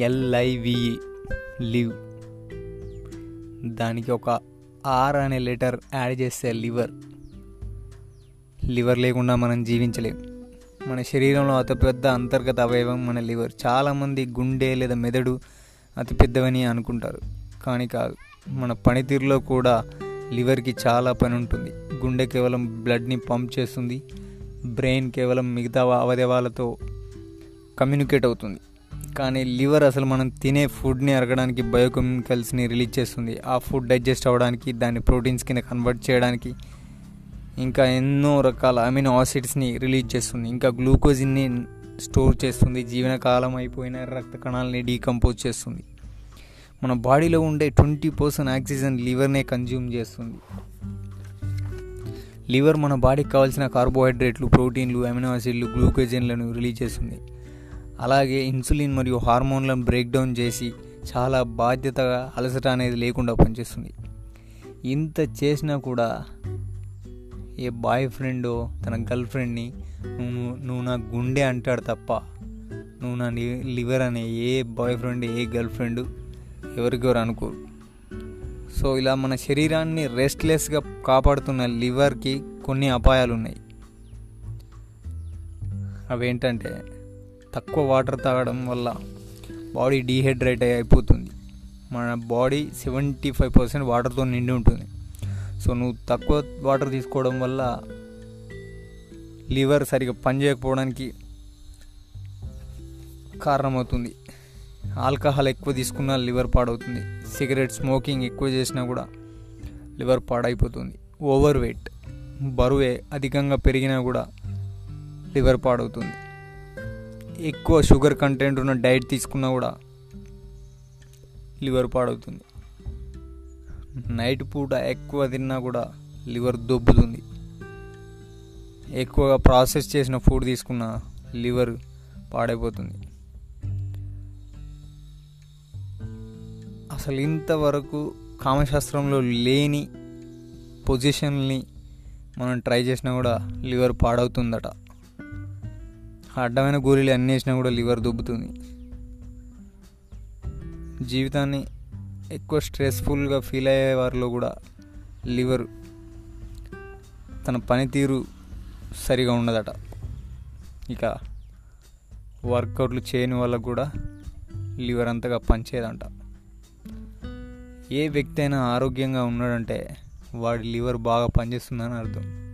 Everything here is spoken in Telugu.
LIVE live. దానికి ఒక ఆర్ అనే లెటర్ యాడ్ చేస్తే లివర్. లివర్ లేకుండా మనం జీవించలేం. మన శరీరంలో అతిపెద్ద అంతర్గత అవయవం మన లివర్. చాలామంది గుండె లేదా మెదడు అతిపెద్దవని అనుకుంటారు. కానీ కాదు మన పనితీరులో కూడా లివర్కి చాలా పని ఉంటుంది. గుండె కేవలం బ్లడ్ని పంప్ చేస్తుంది. బ్రెయిన్ కేవలం మిగతా అవయవాలతో కమ్యూనికేట్ అవుతుంది. కానీ లివర్ అసలు మనం తినే ఫుడ్ని అరగడానికి బయోకెమికల్స్ని రిలీజ్ చేస్తుంది. ఆ ఫుడ్ డైజెస్ట్ అవ్వడానికి దాన్ని ప్రోటీన్స్ కింద కన్వర్ట్ చేయడానికి ఇంకా ఎన్నో రకాల అమినో ఆసిడ్స్ని రిలీజ్ చేస్తుంది. ఇంకా గ్లూకోజిన్ని స్టోర్ చేస్తుంది. జీవనకాలం అయిపోయిన రక్త కణాలని డీకంపోజ్ చేస్తుంది. మన బాడీలో ఉండే ట్వంటీ పర్సెంట్ ఆక్సిజన్ లివర్నే కన్జ్యూమ్ చేస్తుంది. లివర్ మన బాడీకి కావాల్సిన కార్బోహైడ్రేట్లు ప్రోటీన్లు అమినో ఆసిడ్లు గ్లూకోజన్లను రిలీజ్ చేస్తుంది. అలాగే ఇన్సులిన్ మరియు హార్మోన్లను బ్రేక్డౌన్ చేసి చాలా బాధ్యతగా అలసట అనేది లేకుండా పనిచేస్తుంది. ఇంత చేసినా కూడా ఏ బాయ్ ఫ్రెండో తన గర్ల్ ఫ్రెండ్ని నువ్వు నువ్వు నా గుండె అంటాడు తప్ప నువ్వు నా లివర్ అనే ఏ బాయ్ ఫ్రెండ్ ఏ గర్ల్ ఫ్రెండ్ ఎవరికెవరు అనుకోరు. సో ఇలా మన శరీరాన్ని రెస్ట్లెస్గా కాపాడుతున్న లివర్కి కొన్ని అపాయాలు ఉన్నాయి అవేంటంటే తక్కువ వాటర్ తాగడం వల్ల బాడీ డీహైడ్రేట్ అయిపోతుంది. మన బాడీ సెవెంటీ ఫైవ్ పర్సెంట్ వాటర్తో నిండి ఉంటుంది. సో నువ్వు తక్కువ వాటర్ తీసుకోవడం వల్ల లివర్ సరిగా పనిచేయకపోవడానికి కారణమవుతుంది. ఆల్కహాల్ ఎక్కువ తీసుకున్నా లివర్ పాడవుతుంది. సిగరెట్ స్మోకింగ్ ఎక్కువ చేసినా కూడా లివర్ పాడైపోతుంది. ఓవర్ వెయిట్ బరువే అధికంగా పెరిగినా కూడా లివర్ పాడవుతుంది. ఎక్కువ షుగర్ కంటెంట్ ఉన్న డైట్ తీసుకున్నా కూడా లివర్ పాడవుతుంది. నైట్ పూట ఎక్కువ తిన్నా కూడా లివర్ దొబ్బుతుంది. ఎక్కువగా ప్రాసెస్ చేసిన ఫుడ్ తీసుకున్న లివర్ పాడైపోతుంది. అసలు ఇంతవరకు కామశాస్త్రంలో లేని పొజిషన్ని మనం ట్రై చేసినా కూడా లివర్ పాడవుతుందట. అడ్డమైన గోళీలు అన్నీ వేసినా కూడా లివర్ దొబ్బుతుంది. జీవితాన్ని ఎక్కువ స్ట్రెస్ఫుల్గా ఫీల్ అయ్యే వారిలో కూడా లివర్ తన పనితీరు సరిగా ఉండదట. ఇక వర్కౌట్లు చేయని వాళ్ళకు కూడా లివర్ అంతగా పనిచేయదంట. ఏ వ్యక్తి అయినా ఆరోగ్యంగా ఉన్నాడంటే వాడి లివర్ బాగా పనిచేస్తుందని అర్థం.